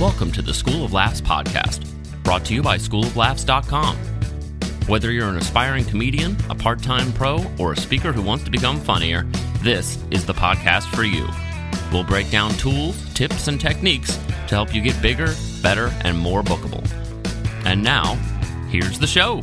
Welcome to the School of Laughs podcast, brought to you by schooloflaughs.com. Whether you're an aspiring comedian, a part time pro, or a speaker who wants to become funnier, this is the podcast for you. We'll break down tools, tips, and techniques to help you get bigger, better, and more bookable. And now, here's the show.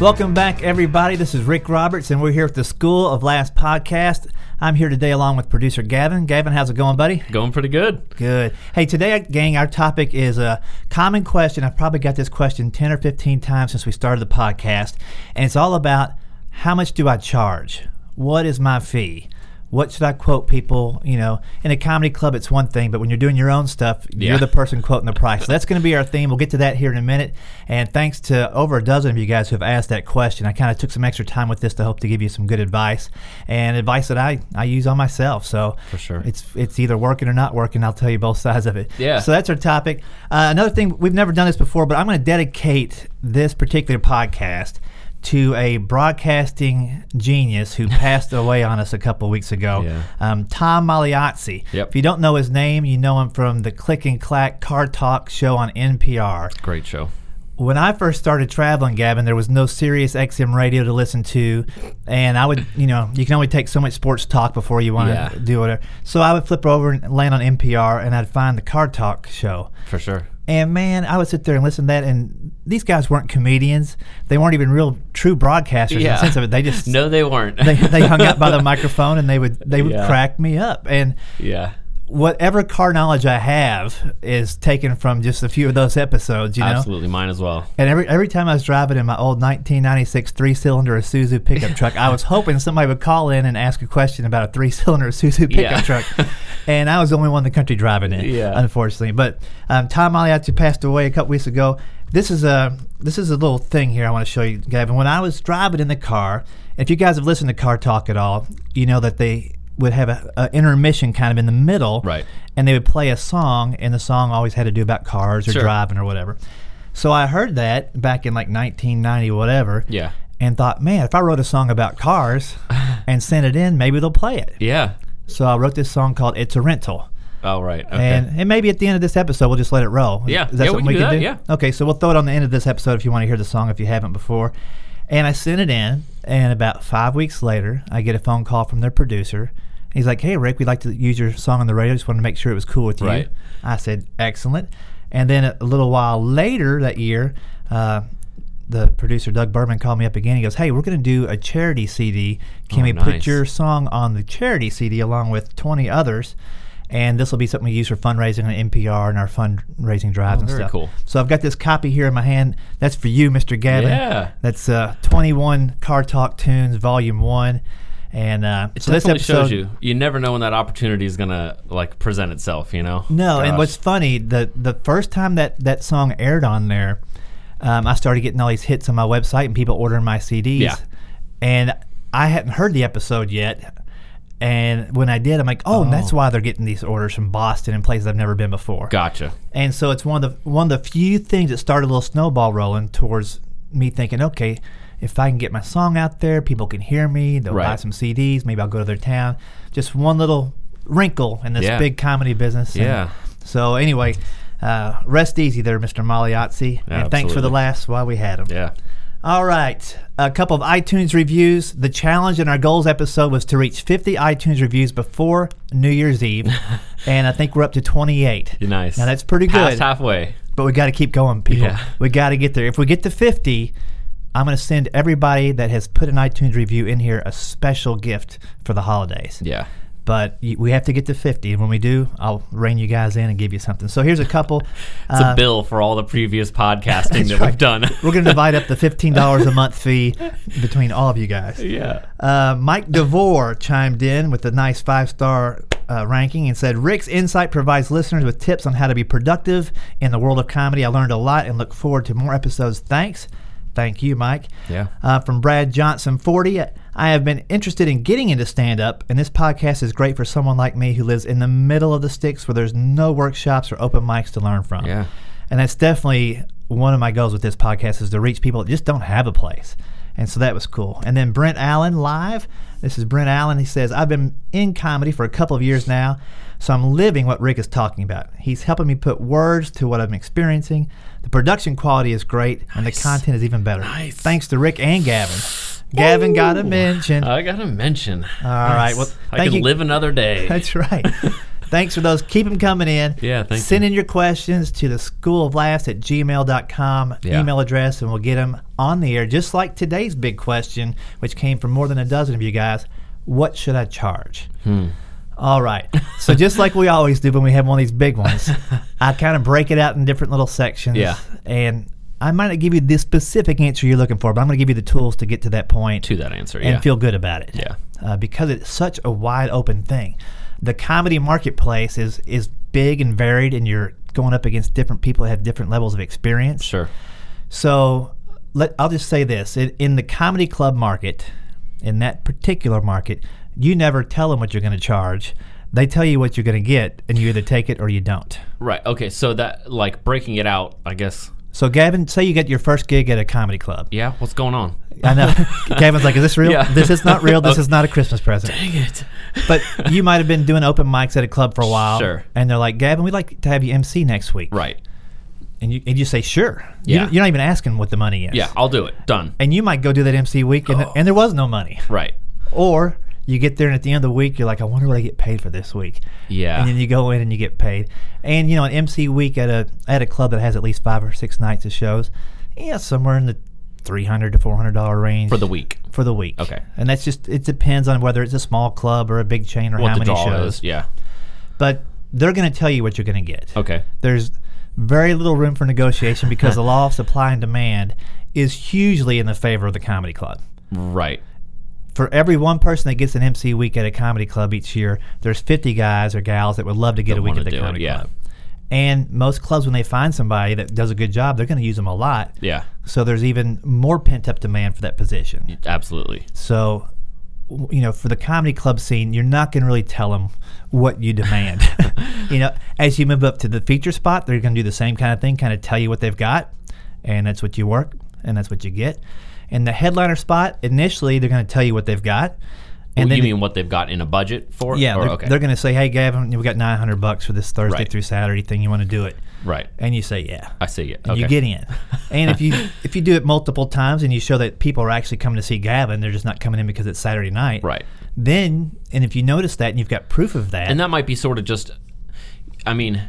Welcome back, everybody. This is Rick Roberts, and we're here at the School of Laughs podcast. I'm here today along with producer Gavin. Gavin, how's it going, buddy? Going pretty good. Good. Hey, today, gang, our topic is a common question. I've probably got this question 10 or 15 times since we started the podcast, and it's all about how much do I charge? What is my fee? What should I quote people? You know, in a comedy club, it's one thing, but when you're doing your own stuff, Yeah. you're the person quoting the price. So that's going to be our theme. We'll get to that here in a minute. And thanks to over a dozen of you guys who have asked that question. I kind of took some extra time with this to hope to give you some good advice and advice that I, I use on myself. So For sure. it's it's either working or not working. I'll tell you both sides of it. Yeah. So that's our topic. Uh, another thing we've never done this before, but I'm going to dedicate this particular podcast to a broadcasting genius who passed away on us a couple weeks ago. Yeah. Um, Tom Magliozzi. Yep. If you don't know his name, you know him from the Click and Clack Car Talk show on NPR Great show. when I first started traveling, Gavin, there was no Sirius XM radio to listen to, and I would, you know, you can only take so much sports talk before you want to Yeah. do whatever. So I would flip over and land on NPR, and I'd find the Car Talk show. For sure. And man, I would sit there and listen to that, and these guys weren't comedians; they weren't even real true broadcasters in the sense of it. They just No, they weren't. they, they hung out by the microphone, and they would they would Yeah. crack me up, and yeah. whatever car knowledge I have is taken from just a few of those episodes. You know, Absolutely. Mine as well. and every every time I was driving in my old 1996 three cylinder Isuzu pickup truck, I was hoping somebody would call in and ask a question about a three cylinder Isuzu pickup Yeah. truck. And I was the only one in the country driving it, Yeah. unfortunately. But um, Tom Magliozzi passed away a couple weeks ago. This is a this is a little thing here I want to show you, Gavin. When I was driving in the car, if you guys have listened to Car Talk at all, you know that they would have a, a intermission kind of in the middle, Right. And they would play a song, and the song always had to do about cars or Sure. driving or whatever. So I heard that back in like 1990, whatever. Yeah. And thought, man, if I wrote a song about cars and sent it in, maybe they'll play it. Yeah. So I wrote this song called "It's a Rental," Oh, right. Okay. and and maybe at the end of this episode we'll just let it roll. Yeah. is that Yeah, we can we do can that, do? yeah. Okay, so we'll throw it on the end of this episode if you want to hear the song if you haven't before. And I sent it in, and about five weeks later, I get a phone call from their producer. He's like, "Hey, Rick, we'd like to use your song on the radio. Just wanted to make sure it was cool with you." Right. I said, "Excellent." And then a little while later that year, uh, the producer Doug Berman called me up again. He goes, "Hey, we're going to do a charity CD. Can Oh, we nice. put your song on the charity CD along with 20 others?" And this will be something we use for fundraising on NPR and our fundraising drives Oh, and very stuff. cool. So I've got this copy here in my hand. That's for you, Mr. Gavin. Yeah. That's uh, 21 Car Talk Tunes, Volume One. And uh, It so this episode, shows you. You never know when that opportunity is gonna like present itself. You know. No, and Gosh. what's funny, the the first time that that song aired on there, um, I started getting all these hits on my website and people ordering my CDs. Yeah. And I hadn't heard the episode yet. And when I did, I'm like, oh, and that's Oh. why they're getting these orders from Boston and places I've never been before. Gotcha. And so it's one of the one of the few things that started a little snowball rolling towards me thinking, okay, if I can get my song out there, people can hear me, they'll buy some CDs, maybe I'll go to their town. Just one little wrinkle in this Yeah. big comedy business. And Yeah. so anyway, uh, rest easy there, Mr. Magliozzi, and thanks for the laughs while we had them. Yeah. All right, a couple of iTunes reviews. The challenge in our goals episode was to reach 50 iTunes reviews before New Year's Eve, and I think we're up to 28. Nice. Now that's pretty Past good, halfway. but we got to keep going, people. Yeah. We got to get there. If we get to 50, I'm going to send everybody that has put an iTunes review in here a special gift for the holidays. Yeah. But we have to get to 50, and when we do, I'll rein you guys in and give you something. So here's a couple. It's Uh, a bill for all the previous podcasting that right. we've done. We're going to divide up the $15 a month fee between all of you guys. yeah. Uh, Mike DeVore chimed in with a nice five star uh, ranking and said Rick's insight provides listeners with tips on how to be productive in the world of comedy. I learned a lot and look forward to more episodes. Thanks. Thank you, Mike. Yeah. Uh, from Brad Johnson 40, I have been interested in getting into stand up, and this podcast is great for someone like me who lives in the middle of the sticks where there's no workshops or open mics to learn from. Yeah. And that's definitely one of my goals with this podcast is to reach people that just don't have a place. And so that was cool. And then Brent Allen live. This is Brent Allen. He says, I've been in comedy for a couple of years now, so I'm living what Rick is talking about. He's helping me put words to what I'm experiencing. The production quality is great, and the content is even better. Nice. Thanks to Rick and Gavin. Gavin got a mention. I got a mention. All right, well, I can you. live another day. That's right. Thanks for those. Keep them coming in. Yeah, thank Send you. in your questions to the school of laughs at gmail.com Yeah. email address, and we'll get them on the air. Just like today's big question, which came from more than a dozen of you guys What should I charge? Hmm. All right. So, just like we always do when we have one of these big ones, I kind of break it out in different little sections. Yeah. And I might not give you the specific answer you're looking for, but I'm going to give you the tools to get to that point to that answer. and Yeah. feel good about it. Yeah. Uh, because it's such a wide open thing. The comedy marketplace is is big and varied, and you're going up against different people that have different levels of experience. sure. So let I'll just say this: in, in the comedy club market, in that particular market, you never tell them what you're going to charge. They tell you what you're going to get, and you either take it or you don't. Right. Okay. So that like breaking it out, I guess. So, Gavin, say you get your first gig at a comedy club. Yeah. What's going on? I know. Gavin's like, "Is this real? Yeah. This is not real. This is not a Christmas present." Dang it. But you might have been doing open mics at a club for a while. Sure. And they're like, Gavin, we'd like to have you MC next week. Right. And you, and you say, sure. You Yeah. don't- you're not even asking what the money is. Yeah. I'll do it. Done. And you might go do that MC week and, Oh. and there was no money. Right. Or you get there and at the end of the week, you're like, I wonder what I get paid for this week. Yeah. And then you go in and you get paid. And, you know, an MC week at a, at a club that has at least five or six nights of shows, yeah, somewhere in the 300 to $400 range. For the week. For the week. Okay. And that's just, it depends on whether it's a small club or a big chain or What how many shows. is. Yeah. but they're going to tell you what you're going to get. Okay. There's very little room for negotiation because the law of supply and demand is hugely in the favor of the comedy club. Right. For every one person that gets an MC week at a comedy club each year, there's 50 guys or gals that would love to get That a week at the do it, comedy yeah. club. And most clubs, when they find somebody that does a good job, they're going to use them a lot. Yeah. So there's even more pent up demand for that position. Absolutely. So, you know, for the comedy club scene, you're not going to really tell them what you demand. you know, as you move up to the feature spot, they're going to do the same kind of thing, kind of tell you what they've got, and that's what you work, and that's what you get. And the headliner spot, initially, they're going to tell you what they've got. And And then you mean what they've got in a budget for? yeah, Or- they're, okay. they're going to say, "Hey, Gavin, we got 900 bucks for this Thursday Right. through Saturday thing. You want to do it?" right. And you say, "Yeah." I see it. and Okay. you get in. And if you if you do it multiple times and you show that people are actually coming to see Gavin, they're just not coming in because it's Saturday night. Right. Then, and if you notice that and you've got proof of that, And that might be sort of just. I mean,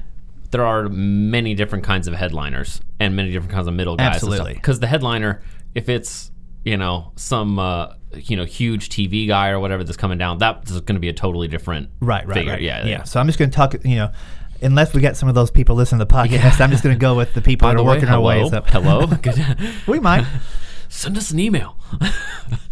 there are many different kinds of headliners and many different kinds of middle guys. Absolutely. Because the headliner, if it's you know some uh, you know huge TV guy or whatever that's coming down, that's going to be a totally different right, right, figure. right, Yeah, yeah. So I'm just going to talk. You know, unless we get some of those people listening to the podcast, I'm just going to go with the people By that the are way, working our hello, ways up. hello. We might. Send us an email.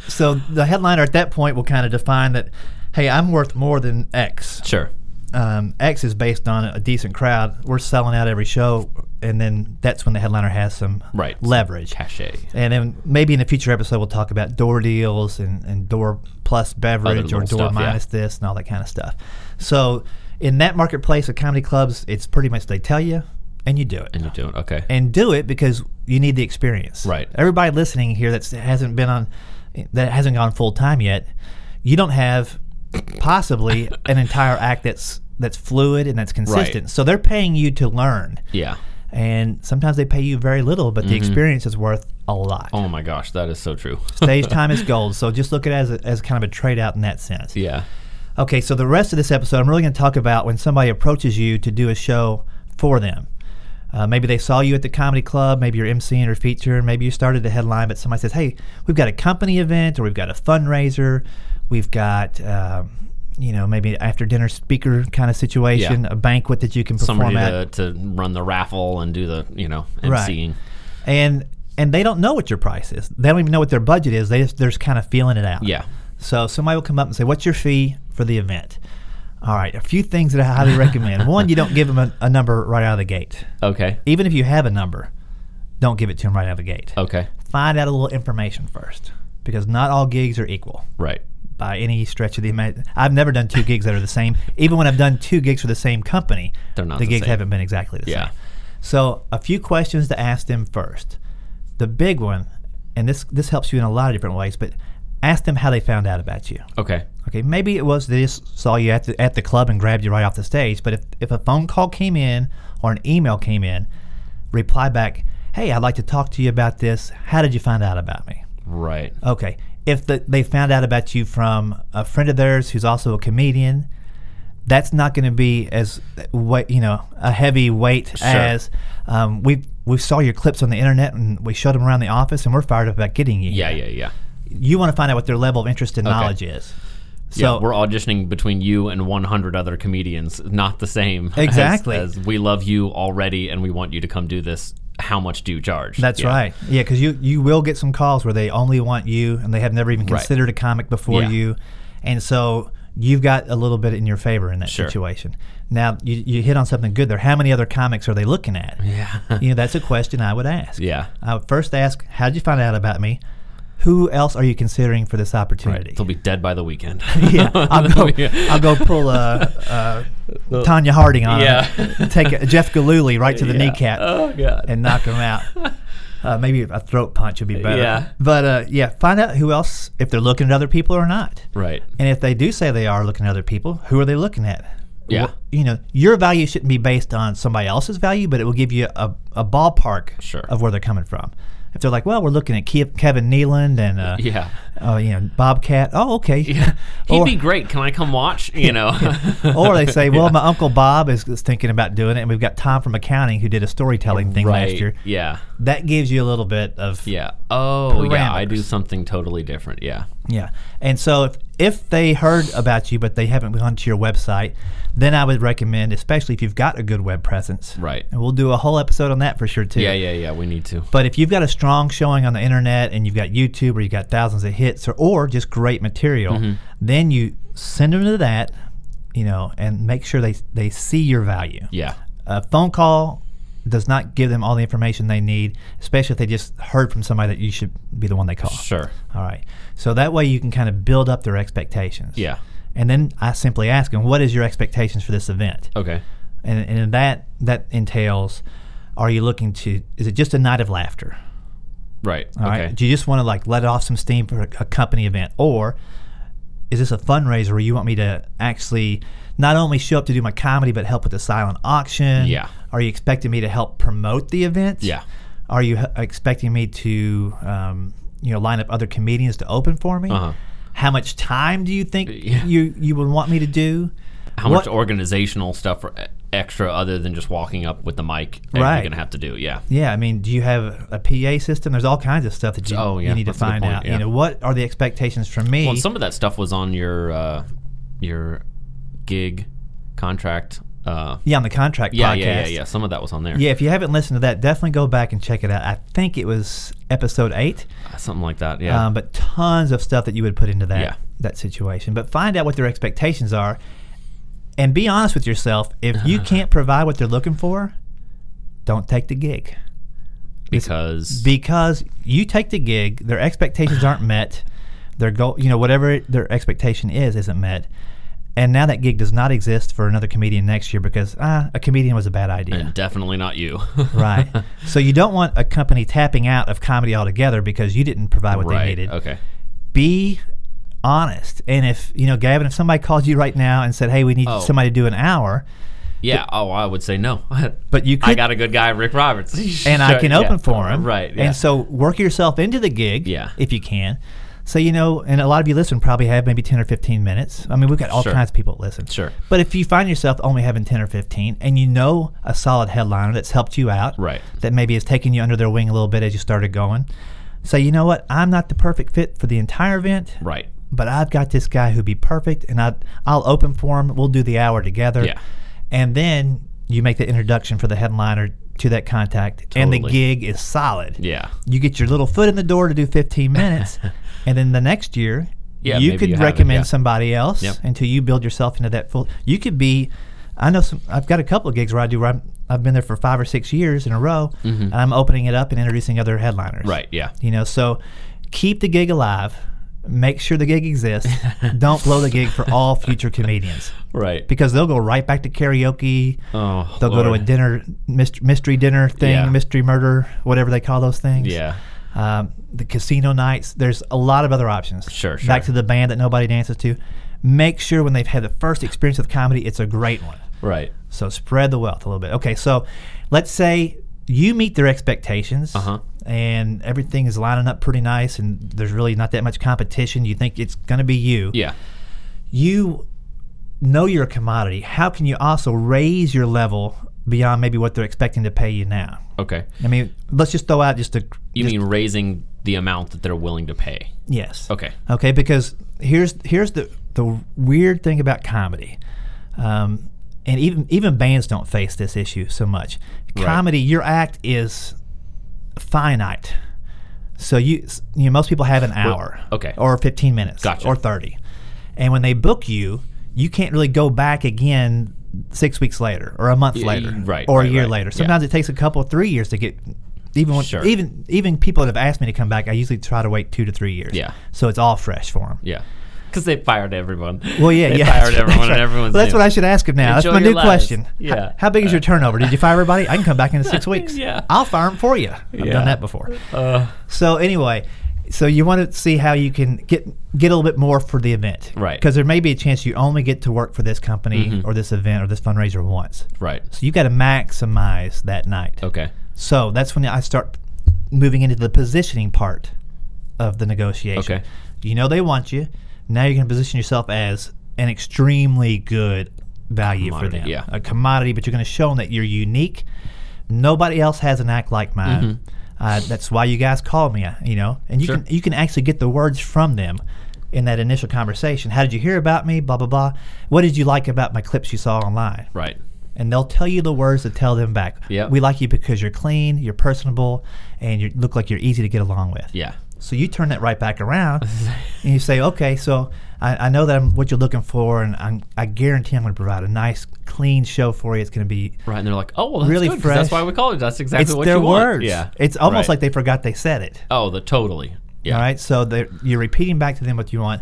So the headliner at that point will kind of define that, hey, I'm worth more than X. sure. Um, X is based on a decent crowd. We're selling out every show, and then that's when the headliner has some Right. leverage. Cachet. And then maybe in a future episode we'll talk about door deals and, and door plus beverage or door stuff, yeah. minus this and all that kind of stuff. So in that marketplace of comedy clubs, it's pretty much they tell you and you do it. And you do it, okay. And do it because you need the experience. Right. Everybody listening here that hasn't been on that hasn't gone full time yet, you don't have possibly an entire act that's that's fluid and that's consistent. So they're paying you to learn. yeah. And sometimes they pay you very little, but the experience is worth a lot. Oh my gosh, that is so true. Stage time is gold. So just look at it as, a, as kind of a trade out in that sense. yeah. Okay, so the rest of this episode, I'm really going to talk about when somebody approaches you to do a show for them. Uh, maybe they saw you at the comedy club, maybe you're emceeing or featuring, maybe you started a headline, but somebody says, hey, we've got a company event or we've got a fundraiser, we've got, um, you know, maybe after dinner speaker kind of situation, Yeah. a banquet that you can perform Somebody at. to, to run the raffle and do the you know Right. emceeing. And and they don't know what your price is. They don't even know what their budget is. They just, they're just kind of feeling it out. Yeah. So somebody will come up and say, "What's your fee for the event?" All right, a few things that I highly recommend. One, you don't give them a, a number right out of the gate. Okay. Even if you have a number, don't give it to them right out of the gate. Okay. Find out a little information first, because not all gigs are equal Right. By any stretch of the imagination. I've never done two gigs that are the same. Even when I've done two gigs for the same company, They're not the the gigs same. haven't been exactly the Yeah. same. So a few questions to ask them first. The big one and this this helps you in a lot of different ways. But ask them how they found out about you. Okay. Okay, maybe it was they just saw you at the at the club and grabbed you right off the stage. But if if a phone call came in or an email came in, reply back, "Hey, I'd like to talk to you about this. How did you find out about me?" Right. Okay. If the, they found out about you from a friend of theirs who's also a comedian, that's not going to be as weight, you know, a heavy weight Sure. as um, we we saw your clips on the internet and we showed them around the office and we're fired up about getting you. Yeah, here. yeah, yeah. You want to find out what their level of interest and knowledge is. So yeah, we're auditioning between you and 100 other comedians, not the same. as- Exactly. As, we love you already and we want you to come do this. How much do you charge? That's Yeah. right. Yeah, because you you will get some calls where they only want you and they have never even Right. considered a comic before Yeah. you, and so you've got a little bit in your favor in that Sure. situation. Now you, you hit on something good there. How many other comics are they looking at? Yeah. you know, that's a question I would ask. Yeah. I would first ask, how did you find out about me? Who else are you considering for this opportunity? They'll be dead by the weekend. yeah, I'll go. I'll go pull uh, uh, Tonya Harding on. Yeah. him. take a, Jeff Gillooly right to the Yeah. kneecap Oh, God. and knock him out. Uh, maybe a throat punch would be better. Yeah. But uh, yeah, find out who else if they're looking at other people or not. right. And if they do say they are looking at other people, who are they looking at? Yeah. You know, your value shouldn't be based on somebody else's value, but it will give you a, a ballpark Sure. of where they're coming from. If they're like, well, we're looking at Ke- Kevin Nealon and uh, Yeah. Uh, yeah, Bobcat. Oh, okay. Yeah. He'd Or- be great. Can I come watch? You know. or they say, well, my uncle Bob is, is thinking about doing it, and we've got Tom from accounting who did a storytelling thing right. last year. Yeah. That gives you a little bit of Yeah. Oh, yeah. I do something totally different. Yeah. Yeah. And so if, if they heard about you but they haven't gone to your website, then I would recommend, especially if you've got a good web presence. Right. And we'll do a whole episode on that for sure too. Yeah, yeah, yeah. We need to. But if you've got a strong showing on the internet and you've got YouTube or you've got thousands of hits or, or just great material, Mm-hmm. then you send them to that, you know, and make sure they, they see your value. Yeah. A phone call does not give them all the information they need, especially if they just heard from somebody that you should be the one they call. Sure. All right. So that way you can kind of build up their expectations. Yeah. And then I simply ask them, what is your expectations for this event? Okay. And, and that that entails, are you looking to, is it just a night of laughter? Right. All right. okay. Do you just want to like let off some steam for a, a company event? Or is this a fundraiser where you want me to actually not only show up to do my comedy, but help with the silent auction? Yeah. Are you expecting me to help promote the event? Yeah. Are you h- expecting me to, um, you know, line up other comedians to open for me? Uh-huh. How much time do you think Yeah. you you would want me to do? How What- much organizational stuff for e- extra other than just walking up with the mic Right. you're going to have to do? Yeah. Yeah, I mean, do you have a PA system? There's all kinds of stuff that you, Oh, yeah, you need to that's good find point, out. yeah. You know, what are the expectations from me? Well, some of that stuff was on your uh, your gig contract. Uh, yeah, on the contract yeah, podcast. yeah, yeah, yeah. Some of that was on there. Yeah, if you haven't listened to that, definitely go back and check it out. I think it was episode eight, Something like that. Yeah. um, but tons of stuff that you would put into that Yeah. that situation. But find out what their expectations are, and be honest with yourself. If you can't provide what they're looking for, don't take the gig because because you take the gig. Their expectations aren't met. Their goal, you know, whatever their expectation is, isn't met. And now that gig does not exist for another comedian next year because ah, a comedian was a bad idea. and definitely not you. right. So you don't want a company tapping out of comedy altogether because you didn't provide what right. they needed. Okay. Be honest. And if, you know, Gavin, if somebody called you right now and said, hey, we need Oh. somebody to do an hour, Yeah. Oh, I would say no. but you could, I got a good guy, Rick Roberts, and I can yeah. open for him. Right. Yeah. And so work yourself into the gig Yeah. if you can. So, you know, and a lot of you listen probably have maybe 10 or 15 minutes. I mean, we've got all Sure. kinds of people that listen. Sure. But if you find yourself only having 10 or 15 and you know a solid headliner that's helped you out, Right. that maybe has taken you under their wing a little bit as you started going, say, you know what, I'm not the perfect fit for the entire event, right. But I've got this guy who'd be perfect and I, I'll open for him. We'll do the hour together. Yeah. And then you make the introduction for the headliner to that contact, and the gig is solid. Yeah. You get your little foot in the door to do 15 minutes, and then the next year, Yeah, you could you recommend yeah. somebody else Yep. until you build yourself into that full. You could be. I know some. I've got a couple of gigs where I do. Where I'm, I've been there for five or six years in a row, and I'm opening it up and introducing other headliners. Mm-hmm. Right. Yeah. You know, so keep the gig alive. Make sure the gig exists. Don't blow the gig for all future comedians Right. because they'll go right back to karaoke. Oh. They'll go to a dinner mystery, dinner thing, Yeah. mystery murder, whatever they call those things. Yeah. um, the casino nights. There's a lot of other options. Sure, sure. Back to the band that nobody dances to. Make sure when they've had the first experience with comedy, it's a great one. Right. So spread the wealth a little bit. Okay, so let's say you meet their expectations Uh-huh. And everything is lining up pretty nice and there's really not that much competition. You think it's going to be you. Yeah. You know you're a commodity. How can you also raise your level beyond maybe what they're expecting to pay you now? Okay. I mean, let's just throw out just a. You just- mean raising the amount that they're willing to pay? yes? Okay. Okay, because here's here's the the weird thing about comedy, um, and even even bands don't face this issue so much. Right. Comedy, your act is finite, so you you know most people have an hour, okay. or fifteen minutes, Gotcha. or thirty, and when they book you, you can't really go back again six weeks later or a month Y- later, right, or right, a year right. later. Yeah. Sometimes it takes a couple, three years to get. Even when, Sure. even even people that have asked me to come back, I usually try to wait two to three years. Yeah. So it's all fresh for them. Yeah. Because they fired everyone. Well, yeah, they yeah. fired that's everyone, right. and everyone's Well, that's new. what I should ask him now. Enjoy that's my new lives. question. Yeah. How, big is your turnover? Did you fire everybody? I can come back in six weeks. Yeah. I'll fire them for you. I've Yeah. done that before. Uh, So anyway, so you want to see how you can get get a little bit more for the event, Right. Mm-hmm. Because there may be a chance you only get to work for this company or this event or this fundraiser once. right. So you got to maximize that night. Okay. So that's when I start moving into the positioning part of the negotiation. Okay. You know they want you. Now you're going to position yourself as an extremely good value for them. yeah. A commodity, but you're going to show them that you're unique. Nobody else has an act like mine. Mm-hmm. Uh, that's why you guys call me, uh, you know. And you Sure. can you can actually get the words from them in that initial conversation. How did you hear about me? Blah blah blah. What did you like about my clips you saw online? Right. and they'll tell you the words to tell them back. Yep. We like you because you're clean, you're personable, and you look like you're easy to get along with. Yeah. So you turn that right back around, and you say, okay, so I, I know that I'm what you're looking for, and I'm, I guarantee I'm going to provide a nice, clean show for you. It's going to be Right. And they're like, oh, well, that's Really good, 'cause That's why we call it. That's exactly it's what their you want. words. Yeah. It's almost Right. like they forgot they said it. Oh, the totally. Yeah. All right. So they're- you're repeating back to them what you want,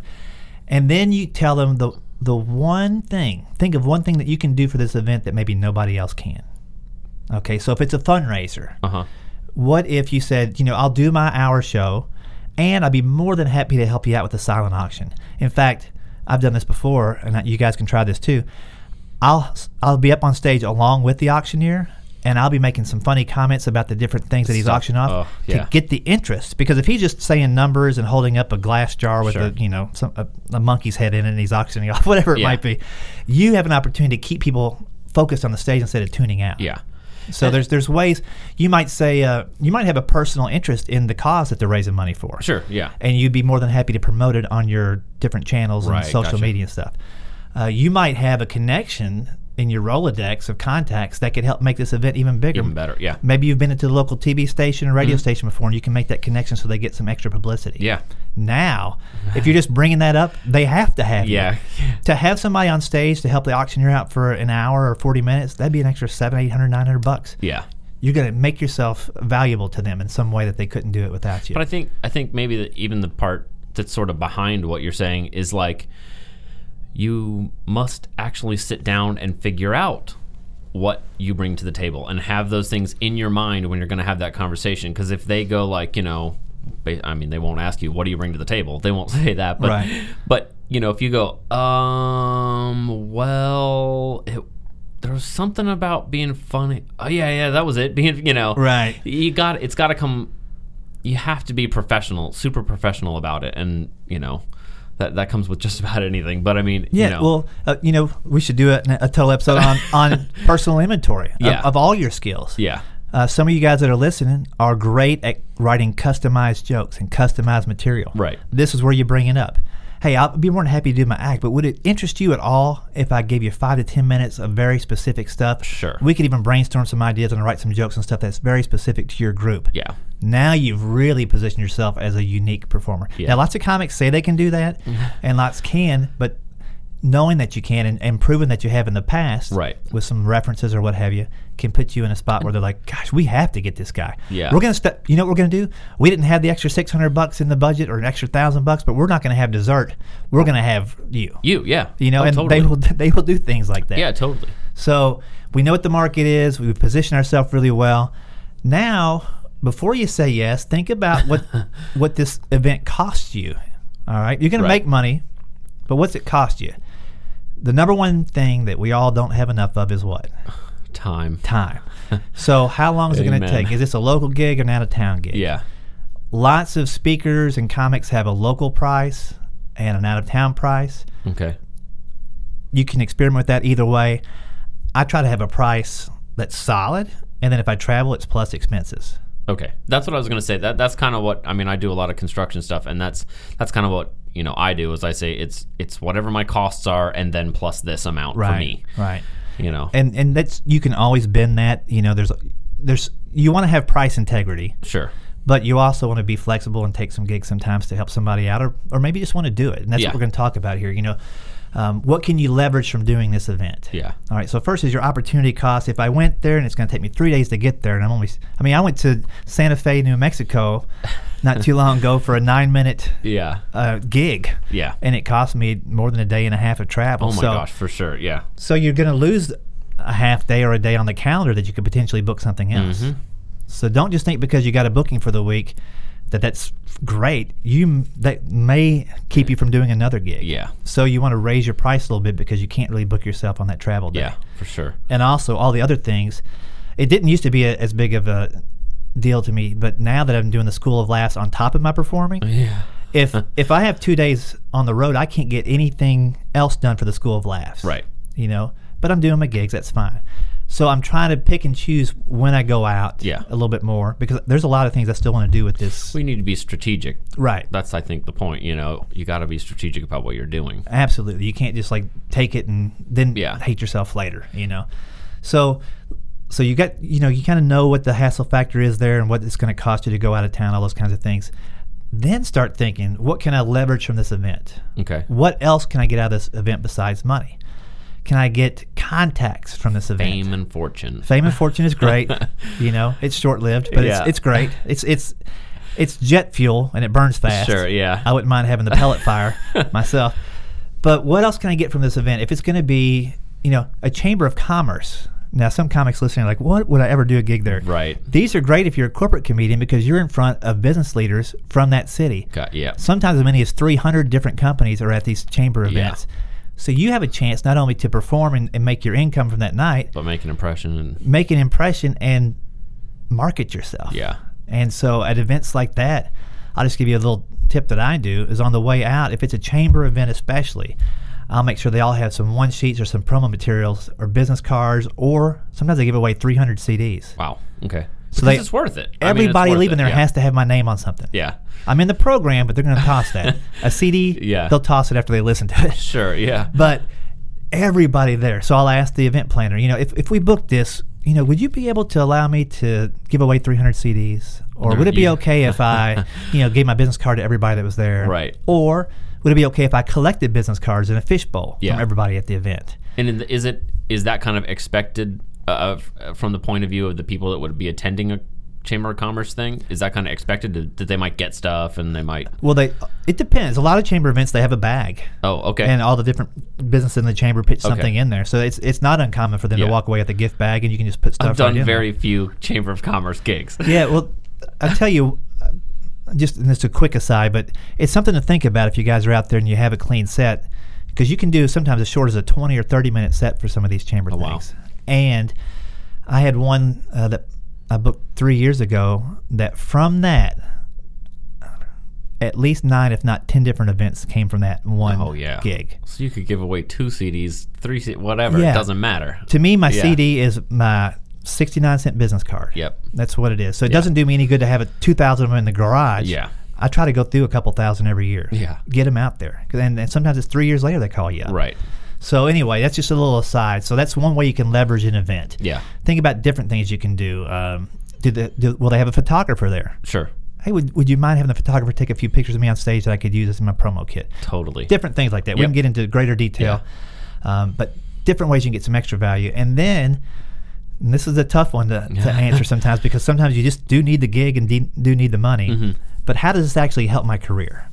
and then you tell them the the one thing. Think of one thing that you can do for this event that maybe nobody else can. Okay. So if it's a fundraiser, Uh huh. what if you said, you know, I'll do my hour show, and I'd be more than happy to help you out with the silent auction. In fact, I've done this before, and you guys can try this too. I'll I'll be up on stage along with the auctioneer, and I'll be making some funny comments about the different things that he's auctioning off Oh, yeah. to get the interest. Because if he's just saying numbers and holding up a glass jar with Sure. a you know some a, a monkey's head in it, and he's auctioning off whatever it Yeah. might be, you have an opportunity to keep people focused on the stage instead of tuning out. Yeah. So there's there's ways you might say uh, you might have a personal interest in the cause that they're raising money for. Sure. Yeah. And you'd be more than happy to promote it on your different channels Right, and social gotcha. media and stuff. Uh, you might have a connection in your Rolodex of contacts that could help make this event even bigger. Even better. Yeah. Maybe you've been into the local TV station or radio mm-hmm. station before, and you can make that connection so they get some extra publicity. Yeah. Now, if you're just bringing that up, they have to have you. Yeah. To have somebody on stage to help the auctioneer out for an hour or 40 minutes, that'd be an extra seven, eight hundred, nine hundred bucks. Yeah. You're going to make yourself valuable to them in some way that they couldn't do it without you. But I think I think maybe that even the part that's sort of behind what you're saying is like you must actually sit down and figure out what you bring to the table and have those things in your mind when you're going to have that conversation. Because if they go like you know I mean they won't ask you what do you bring to the table? They won't say that but Right. but you know if you go um well it, there was something about being funny. Oh yeah yeah that was it being you know. Right. you got it's got to come you have to be professional super professional about it. And you know that that comes with just about anything but i mean yeah, you know, well, uh, you know, we should do a, a total episode on, on personal inventory of, Yeah. of all your skills. yeah Uh, some of you guys that are listening are great at writing customized jokes and customized material. Right. This is where you bring it up. Hey, I'll be more than happy to do my act, but would it interest you at all if I gave you five to ten minutes of very specific stuff? Sure. We could even brainstorm some ideas and write some jokes and stuff that's very specific to your group. yeah Now you've really positioned yourself as a unique performer. Yeah. Now, lots of comics say they can do that, and lots can, but knowing that you can and, and proving that you have in the past, Right. with some references or what have you, can put you in a spot where they're like, "Gosh, we have to get this guy. Yeah. we're gonna step. You know what we're gonna do? We didn't have the extra six hundred bucks in the budget or an extra thousand bucks, but we're not gonna have dessert. We're gonna have you. you yeah You know, Oh, and totally. they will they will do things like that. yeah totally So we know what the market is. We position ourselves really well. Now, before you say yes, think about what what this event costs you. All right, you're going Right. to make money, but what's it cost you? The number one thing that we all don't have enough of is what Time. time. so how long is it going to take? Is this a local gig or an out of town gig? Yeah. Lots of speakers and comics have a local price and an out of town price. Okay. You can experiment with that either way. I try to have a price that's solid, and then if I travel, it's plus expenses. Okay, that's what I was gonna say. That that's kind of what I mean. I do a lot of construction stuff, and that's that's kind of what you know I do. Is I say it's it's whatever my costs are, and then plus this amount for me. Right. You know. and and that's you can always bend that. You know, there's there's you want to have price integrity, sure. but you also want to be flexible and take some gigs sometimes to help somebody out, or or maybe just want to do it. And that's Yeah. what we're going to talk about here. You know, um, what can you leverage from doing this event? Yeah. All right. So first is your opportunity cost. If I went there and it's going to take me three days to get there, and I'm only, I mean, I went to Santa Fe, New Mexico, not too long ago for a nine minute Yeah. uh, gig, Yeah. and it cost me more than a day and a half of travel. Oh my so, gosh, for sure. Yeah. So you're going to lose a half day or a day on the calendar that you could potentially book something else. Mm-hmm. So don't just think because you got a booking for the week that that's great. You that may keep you from doing another gig. Yeah. So you want to raise your price a little bit because you can't really book yourself on that travel day. Yeah. For sure. And also all the other things. It didn't used to be a, as big of a deal to me, but now that I'm doing the School of Laughs on top of my performing, oh, Yeah. if if I have two days on the road, I can't get anything else done for the School of Laughs. Right. You know, but I'm doing my gigs. That's fine. So I'm trying to pick and choose when I go out. Yeah. A little bit more because there's a lot of things I still want to do with this. We need to be strategic. right. That's I think the point. You know, you got to be strategic about what you're doing. Absolutely. You can't just like take it and then Yeah. hate yourself later. You know. So. So you got you know you kind of know what the hassle factor is there and what it's going to cost you to go out of town, all those kinds of things. Then start thinking, what can I leverage from this event? Okay. What else can I get out of this event besides money? Can I get contacts from this event? Fame and fortune. Fame and fortune is great. you know, it's short lived, but Yeah. it's it's great. It's it's it's jet fuel and it burns fast. Sure. Yeah. I wouldn't mind having the pellet fire myself. But what else can I get from this event? If it's going to be, you know, a chamber of commerce. Now, some comics listening are like, what would I ever do a gig there? Right. These are great if you're a corporate comedian because you're in front of business leaders from that city. Got, yeah. Sometimes as many as 300 different companies are at these chamber events. Yeah. So you have a chance not only to perform and, and make your income from that night, But make an impression and make an impression and market yourself. yeah. And so at events like that, I'll just give you a little tip that I do is on the way out, if it's a chamber event especially, I'll make sure they all have some one sheets or some promo materials or business cards or sometimes they give away 300 CDs. Wow. Okay. So they- it's worth it. I mean, Everybody worth leaving it. there yeah. has to have my name on something. Yeah. I'm in the program, but they're going to toss that. A CD, Yeah. they'll toss it after they listen to it. Sure. Yeah. But everybody there. So I'll ask the event planner, you know, if, if we book this, you know, would you be able to allow me to give away 300 CDs? Or would it be okay if I, you know, gave my business card to everybody that was there? Right. Or would it be okay if I collected business cards in a fishbowl Yeah. from everybody at the event? And is it is that kind of expected uh, uh, from the point of view of the people that would be attending a chamber of commerce thing? Is that kind of expected to, that they might get stuff and they might? Well, they it depends. A lot of chamber events they have a bag, Oh, okay. and all the different businesses in the chamber put something in there. So it's it's not uncommon for them Yeah. to walk away with a gift bag, and you can just put stuff. I've done right very few chamber of commerce gigs. Yeah, well, i'll tell you, uh, just and this is a quick aside, but it's something to think about if you guys are out there and you have a clean set, because you can do sometimes as short as a twenty or thirty minute set for some of these chamber Oh, wow. And I had one uh, that I booked three years ago. That from that, at least nine, if not ten, different events came from that one Oh yeah. gig. So you could give away two CDs, three, C- whatever. Yeah. It doesn't matter. To me, my Yeah. CD is my sixty-nine cent business card. Yep. That's what it is. So it doesn't do me any good to have a two thousand of them in the garage. Yeah. I try to go through a couple thousand every year. Yeah. Get them out there. And, and sometimes it's three years later they call you up. Right. So anyway, that's just a little aside. So that's one way you can leverage an event. Yeah. Think about different things you can do. Um, do the, do, will they have a photographer there? Sure. Hey, would, would you mind having the photographer take a few pictures of me on stage that I could use as my promo kit? Totally. Different things like that. We can get into greater detail, yeah. um, but different ways you can get some extra value. And then, and this is a tough one to, to answer sometimes because sometimes you just do need the gig and de- do need the money. Mm-hmm. But how does this actually help my career?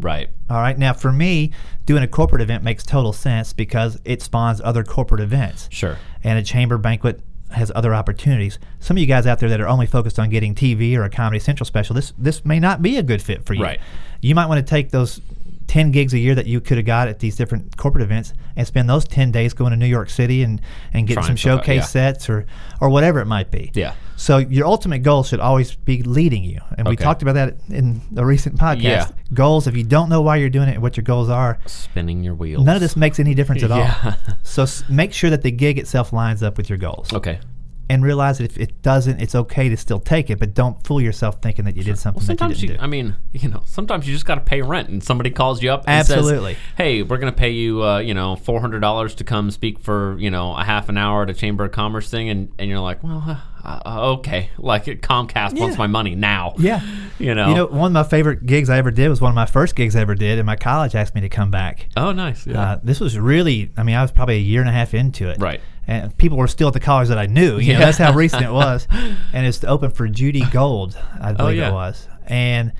Right. All right. Now, for me, doing a corporate event makes total sense because it spawns other corporate events. Sure. And a chamber banquet has other opportunities. Some of you guys out there that are only focused on getting TV or a Comedy Central special, this this may not be a good fit for you. Right. You might want to take those 10 gigs a year that you could have got at these different corporate events and spend those 10 days going to New York City and, and getting some Trying stuff out, showcase yeah. sets or, or whatever it might be. Yeah. So your ultimate goal should always be leading you. And we talked about that in the recent podcast. Yeah. Goals, if you don't know why you're doing it and what your goals are, Spinning your wheels. none of this makes any difference at Yeah. all. So s- make sure that the gig itself lines up with your goals Okay. And realize that if it doesn't, it's okay to still take it, but don't fool yourself thinking that you did something Well, you sometimes didn't you, do. I mean, you know, sometimes you just got to pay rent, and somebody calls you up and Absolutely. says, "Hey, we're going to pay you, uh, you know, four hundred dollars to come speak for, you know, a half an hour at a Chamber of Commerce thing," and and you're like, "Well, uh, uh, okay, like Comcast wants my money now." yeah. you know. You know, one of my favorite gigs I ever did was one of my first gigs I ever did, and my college asked me to come back. oh, nice. Yeah. Uh, this was really, I mean, I was probably a year and a half into it. Right. And people were still at the college that I knew. You know, Yeah. that's how recent it was. And it's open for Judy Gold, I believe Oh, yeah. it was. And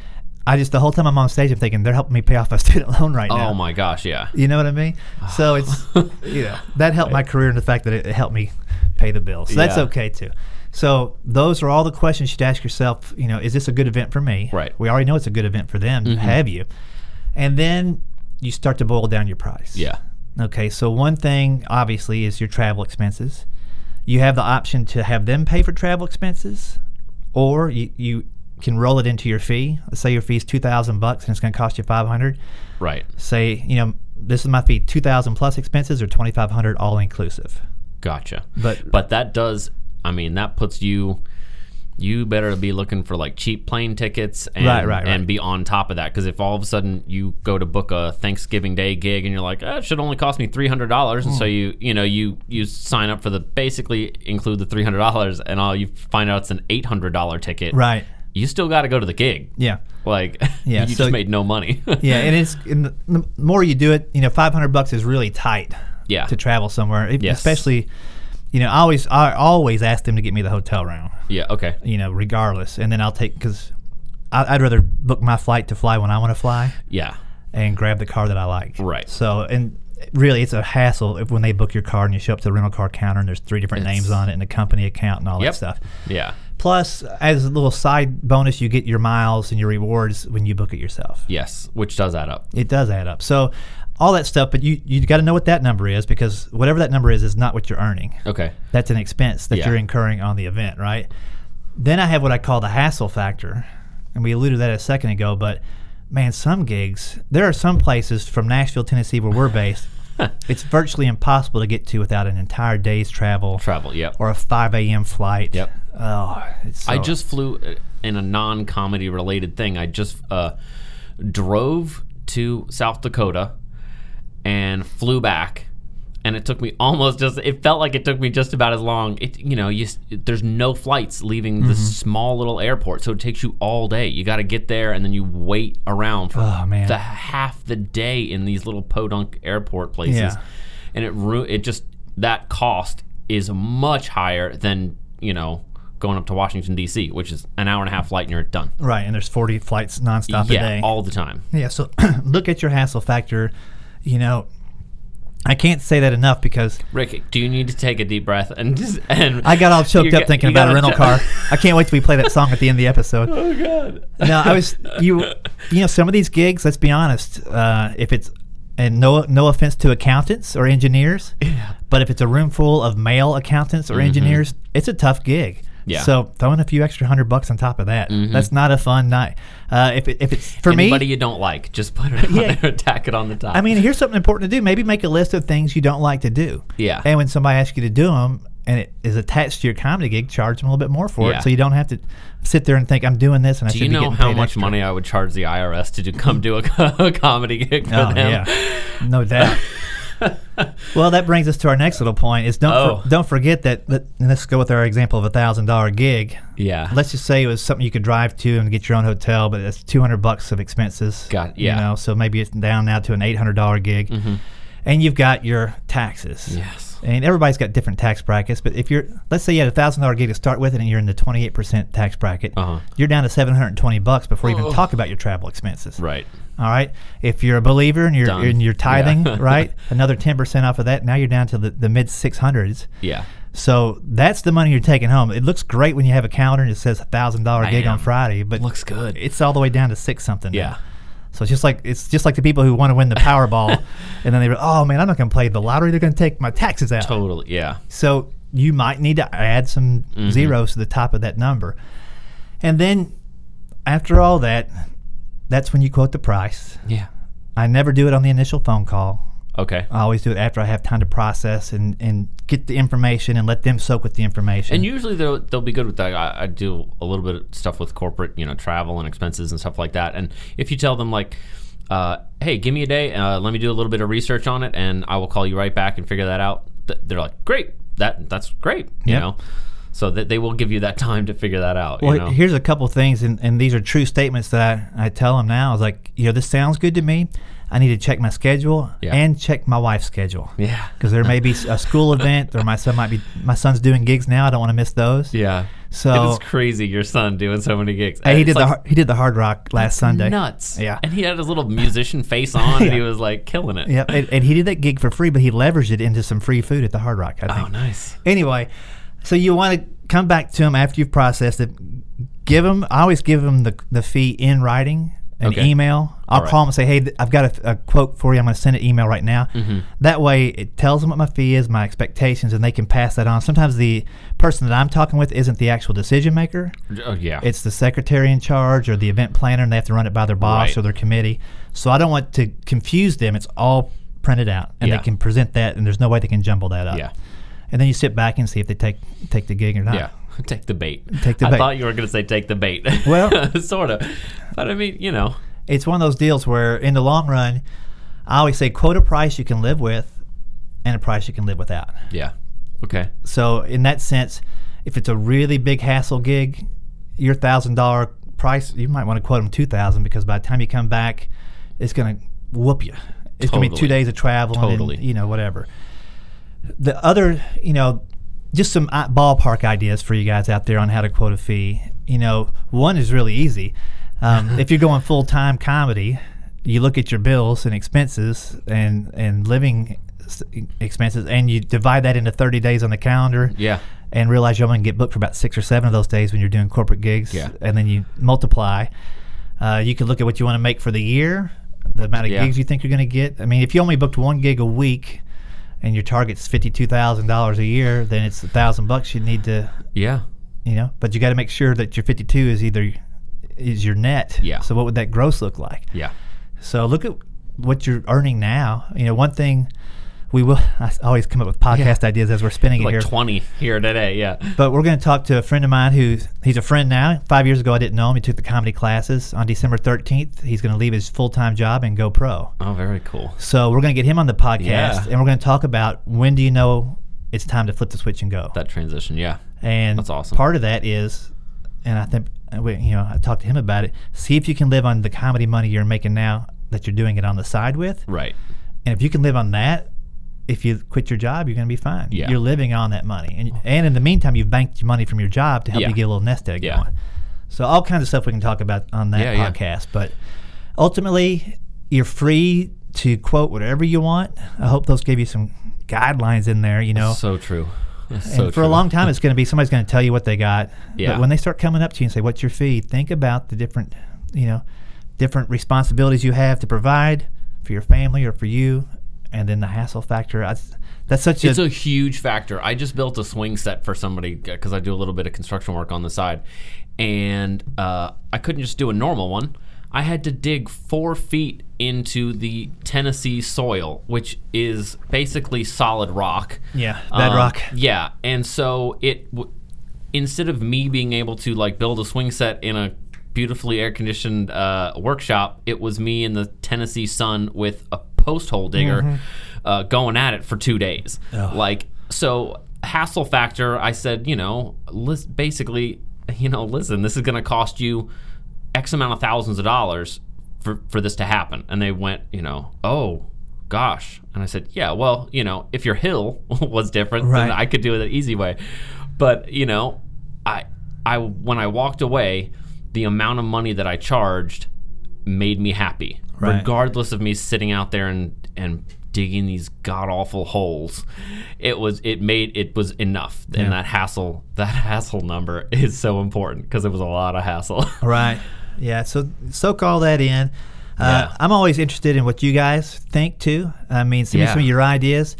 I just, the whole time I'm on stage, I'm thinking, they're helping me pay off my student loan right now. oh my gosh, yeah. You know what I mean? So it's, you know, that helped my career in the fact that it, it helped me pay the bills. So that's okay too. So those are all the questions you should ask yourself. You know, is this a good event for me? Right. Mm-hmm. We already know it's a good event for them. Have you? And then you start to boil down your price. Yeah. Okay. So one thing obviously is your travel expenses. You have the option to have them pay for travel expenses, or you, you can roll it into your fee. Let's say your fee is two thousand bucks and it's going to cost you five hundred Right. say, you know, this is my fee, two thousand plus expenses or twenty five hundred all inclusive. Gotcha. But- but that does. I mean, that puts you. You better be looking for like cheap plane tickets and Right, right, and be on top of that because if all of a sudden you go to book a Thanksgiving Day gig and you're like, oh, it should only cost me three hundred dollars, Hmm. and so you you know you you sign up for the basically include the three hundred dollars and all you find out it's an eight hundred dollar ticket. Right. You still got to go to the gig. Yeah. Like Yeah, you so- just made no money. Yeah, and it's and the, the more you do it, you know, five hundred bucks is really tight. Yeah. To travel somewhere, Yes. especially, you know, I always I always ask them to get me the hotel room. yeah. Okay. You know, regardless, and then I'll take because I'd rather book my flight to fly when I want to fly Yeah. and grab the car that I like. Right. So and. Really, it's a hassle if when they book your car and you show up to the rental car counter and there's three different It's- names on it and the company account and all Yep. that stuff. Yeah. Plus, as a little side bonus, you get your miles and your rewards when you book it yourself. Yes. Which does add up. It does add up. So, all that stuff, but you you got to know what that number is because whatever that number is is not what you're earning. Okay. That's an expense that Yeah. you're incurring on the event, right? Then I have what I call the hassle factor, and we alluded to that a second ago. But man, some gigs, there are some places from Nashville, Tennessee, where we're based. it's virtually impossible to get to without an entire day's travel Travel. Yep. or a 5 a.m. flight. Yep. Oh, it's I just flew uh, in a non-comedy related thing. I just uh, drove to South Dakota and flew back, and it took me almost just. It felt like it took me just about as long. It you know you there's no flights leaving Mm-hmm. this small little airport, so it takes you all day. You got to get there, and then you wait around for Oh, the half the day in these little podunk airport places, Yeah. and it ru- it just that cost is much higher than you know going up to Washington D.C., which is an hour and a half flight and you're done. right, and there's 40 flights nonstop a day. all the time. Yeah, so look at your hassle factor. You know, I can't say that enough because Rick, do you need to take a deep breath and just, and I got all choked up got- thinking about a rental car. I can't wait till we play that song at the end of the episode. oh God. No, I was you. You know, some of these gigs. Let's be honest. Uh, if it's and no no offense to accountants or engineers, Yeah. but if it's a room full of male accountants or engineers, it's a tough gig. Mm-hmm. Yeah. Mm-hmm. So throwing a few extra hundred bucks on top of that, that's not a fun night. Uh, if it, if it's for me, Anybody you don't like, just put it on Yeah. there, tack it on the top. I mean, here's something important to do. Maybe make a list of things you don't like to do. Yeah. And when somebody asks you to do them and it is attached to your comedy gig, charge them a little bit more for Yeah. it, so you don't have to sit there and think I'm doing this and I do should you know how much extra." money I would charge the IRS to do, come do a, a comedy gig for Oh them? yeah, no doubt. well, that brings us to our next little point: is don't Oh. for, don't forget that. Let, and let's go with our example of a thousand dollar gig. Yeah. Let's just say it was something you could drive to and get your own hotel, but it's two hundred bucks of expenses. Got- yeah. You know, so maybe it's down now to an eight hundred dollar gig, mm-hmm. And you've got your taxes. Yes. And everybody's got different tax brackets, but if you're, let's say you had a thousand dollar gig to start with, and you're in the twenty eight percent tax bracket, Uh-huh. you're down to seven hundred and twenty bucks before you even Oh. talk about your travel expenses. Right. All right. If you're a believer and you're Done. and you're tithing, Yeah. right, another ten percent off of that, now you're down to the, the mid six hundreds. Yeah. So that's the money you're taking home. It looks great when you have a calendar and it says a thousand dollar gig on. Friday, but it Looks good. it's all the way down to six something. now. So it's just like it's just like the people who want to win the Powerball, and then they go, "Oh man, I'm not going to play the lottery. They're going to take my taxes out." Totally. Yeah. So you might need to add some Mm-hmm. zeros to the top of that number. And then after all that, that's when you quote the price. Yeah. I never do it on the initial phone call. Okay. I always do it after I have time to process and, and get the information and let them soak with the information. And usually they'll they'll be good with that. I, I do a little bit of stuff with corporate, you know, travel and expenses and stuff like that. And if you tell them like, uh, "Hey, give me a day, uh, let me do a little bit of research on it, and I will call you right back and figure that out," th- they're like, "Great, that that's great," you Yep. know. So that they will give you that time to figure that out. well, you know? here's a couple things, and, and these are true statements that I, I tell them now. Is like, you know, this sounds good to me. I need to check my schedule Yeah. and check my wife's schedule. yeah. because there may be a school event or my son might be my son's doing gigs now. I don't want to miss those. Yeah. So- it's crazy your son doing so many gigs. Hey, he did the like har- he did the Hard Rock last Sunday. nuts. Yeah. And he had his little musician face on and he was like killing it. Yeah, and, and he did that gig for free, but he leveraged it into some free food at the Hard Rock. I oh, think. Oh, nice. Anyway, so you want to come back to him after you've processed it. Give him. I always give him the the fee in writing, an Okay. email. I'll right. call them and say, "Hey, th- I've got a, a quote for you. I'm going to send an email right now." Mm-hmm. That way, it tells them what my fee is, my expectations, and they can pass that on. Sometimes the person that I'm talking with isn't the actual decision maker. Oh, yeah. It's the secretary in charge or the event planner, and they have to run it by their boss Right. or their committee. So I don't want to confuse them. It's all printed out, and Yeah. they can present that, and there's no way they can jumble that up. Yeah. And then you sit back and see if they take take the gig or not. Yeah. Take the bait. Take the I bait. thought you were going to say take the bait. Well- sort of. But I mean, you know. It's one of those deals where, in the long run, I always say quote a price you can live with, and a price you can live without. Yeah. Okay. So in that sense, if it's a really big hassle gig, your thousand dollar price, you might want to quote them two thousand because by the time you come back, it's going to whoop you. It's going to be two days of travel Totally. and you know whatever. The other, you know, just some ballpark ideas for you guys out there on how to quote a fee. You know, one is really easy. Um, if you're going full time comedy, you look at your bills and expenses and and living expenses, and you divide that into 30 days on the calendar Yeah. and realize you're only going to get booked for about six or seven of those days when you're doing corporate gigs. Yeah. And then you multiply. Uh, you can look at what you want to make for the year, the amount of Yeah. gigs you think you're going to get. I mean, if you only booked one gig a week and your target's $52,000 a year, then it's a thousand bucks you need to, Yeah. you know, but you got to make sure that your 52 is either is your net. Yeah. So what would that gross look like? Yeah. So look at what you're earning now. You know, one thing we will, I always come up with podcast ideas as we're spinning it Like here. 20 here today. Yeah. But we're going to talk to a friend of mine who's he's a friend now. Five years ago, I didn't know him. He took the comedy classes. On December 13th, he's going to leave his full time job and go pro. Oh, very cool. So we're going to get him on the podcast, Yeah. and we're going to talk about when do you know it's time to flip the switch and go. That transition. Yeah. and that's awesome. Part of that is, and I think uh, you know I talked to him about it. See if you can live on the comedy money you're making now that you're doing it on the side with, Right. and if you can live on that. If you quit your job, you're going to be fine. Yeah. You're living on that money, and and in the meantime, you've banked your money from your job to help Yeah. you get a little nest egg Yeah. going. So all kinds of stuff we can talk about on that Yeah, podcast. But ultimately, you're free to quote whatever you want. I hope those gave you some guidelines in there. You know, So true. That's and so for a long time, it's going to be somebody's going to tell you what they got. Yeah. But when they start coming up to you and say, "What's your fee?" Think about the different, you know, different responsibilities you have to provide for your family or for you, and then the hassle factor. I, that's such It's a, a huge factor. I just built a swing set for somebody because I do a little bit of construction work on the side, and uh, I couldn't just do a normal one. I had to dig four feet into the Tennessee soil, which is basically solid rock. yeah Um, bedrock. yeah, and so it w- instead of me being able to like build a swing set in a beautifully air conditioned uh, workshop, it was me in the Tennessee sun with a post hole digger uh, going at it for two days. Like so hassle factor. I said, you know, lis- basically, you know, listen, this is going to cost you X amount of thousands of dollars for, for this to happen. And they went, you know, oh gosh. And I said, yeah, well, you know, if your hill was different, Right. then I could do it the easy way. But, you know, I, I, when I walked away, the amount of money that I charged made me happy, Right. regardless of me sitting out there and, and digging these god awful holes. It was it made it was enough, and that hassle that hassle number is so important because it was a lot of hassle. Right. Yeah. So soak all that in. Uh, Yeah. I'm always interested in what you guys think too. I mean, send me some of your ideas.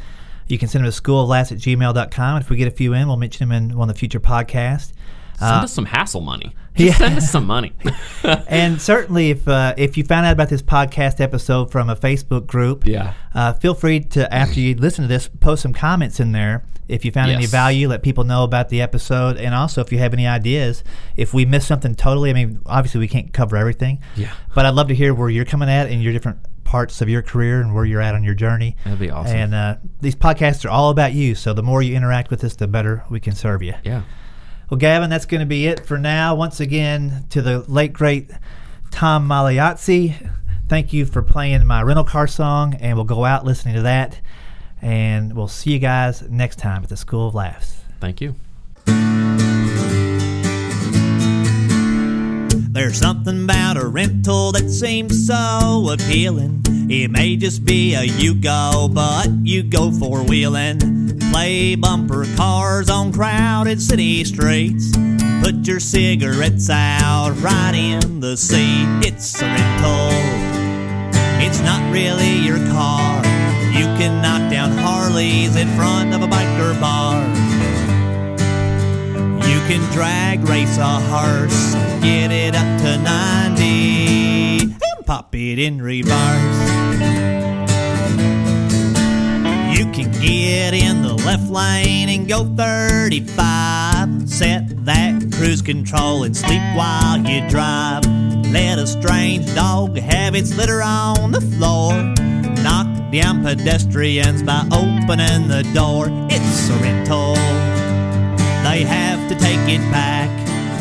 You can send them to schooloflaughs at gmail.com. If we get a few in, we'll mention them in one of the future podcasts. Send Uh, us some hassle money. Just yeah. send us some money. and certainly, if uh, if you found out about this podcast episode from a Facebook group, Yeah. uh, feel free to after you listen to this, post some comments in there. If you found any value, let people know about the episode, and also if you have any ideas. If we missed something totally, I mean, obviously we can't cover everything. Yeah. But I'd love to hear where you're coming at in your different parts of your career and where you're at on your journey. That'd be awesome. And uh, these podcasts are all about you, so the more you interact with us, the better we can serve you. yeah. Well, Gavin, that's going to be it for now. Once again, to the late great Tom Magliozzi, thank you for playing my rental car song, and we'll go out listening to that. And we'll see you guys next time at the School of Laughs. Thank you. There's something about a rental that seems so appealing. It may just be a you go, but you go four wheeling. Play bumper cars on crowded city streets. Put your cigarettes out right in the seat. It's a rental. It's not really your car. You can knock down Harleys in front of a biker bar. Can drag race a horse, get it up to 90, and pop it in reverse. You can get in the left lane and go 35. Set that cruise control and sleep while you drive. Let a strange dog have its litter on the floor. Knock down pedestrians by opening the door. It's a rental they have to take it back.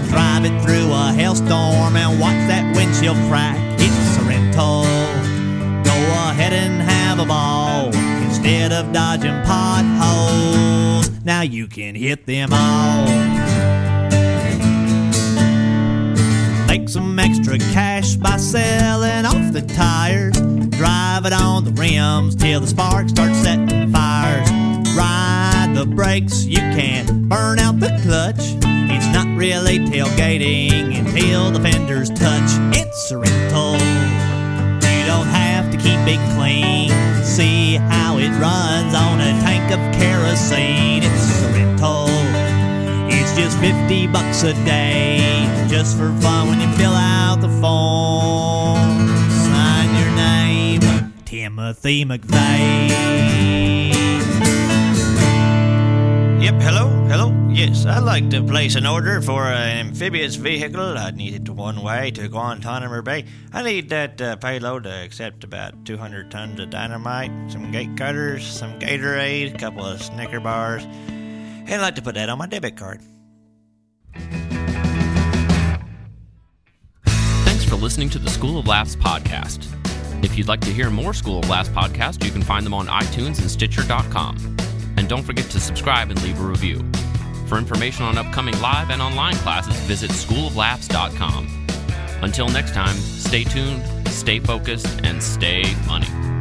Drive it through a hailstorm and watch that windshield crack. It's a rental. Go ahead and have a ball instead of dodging potholes. Now you can hit them all. Make some extra cash by selling off the tires. Drive it on the rims till the sparks start setting fires. Ride the brakes, you can't burn out the clutch. It's not really tailgating until the fenders touch. It's a rental. You don't have to keep it clean. See how it runs on a tank of kerosene. It's a rental. It's just 50 bucks a day, just for fun when you fill out the form. Sign your name, Timothy McVeigh. Yep, hello, hello. Yes, I'd like to place an order for an amphibious vehicle. I need it one way to Guantanamo Bay. I need that uh, payload to accept about 200 tons of dynamite, some gate cutters, some Gatorade, a couple of Snicker bars, and I'd like to put that on my debit card. Thanks for listening to the School of Laughs podcast. If you'd like to hear more School of Laughs podcasts, you can find them on iTunes and Stitcher.com. And don't forget to subscribe and leave a review. For information on upcoming live and online classes, visit schooloflaughs.com. Until next time, stay tuned, stay focused, and stay funny.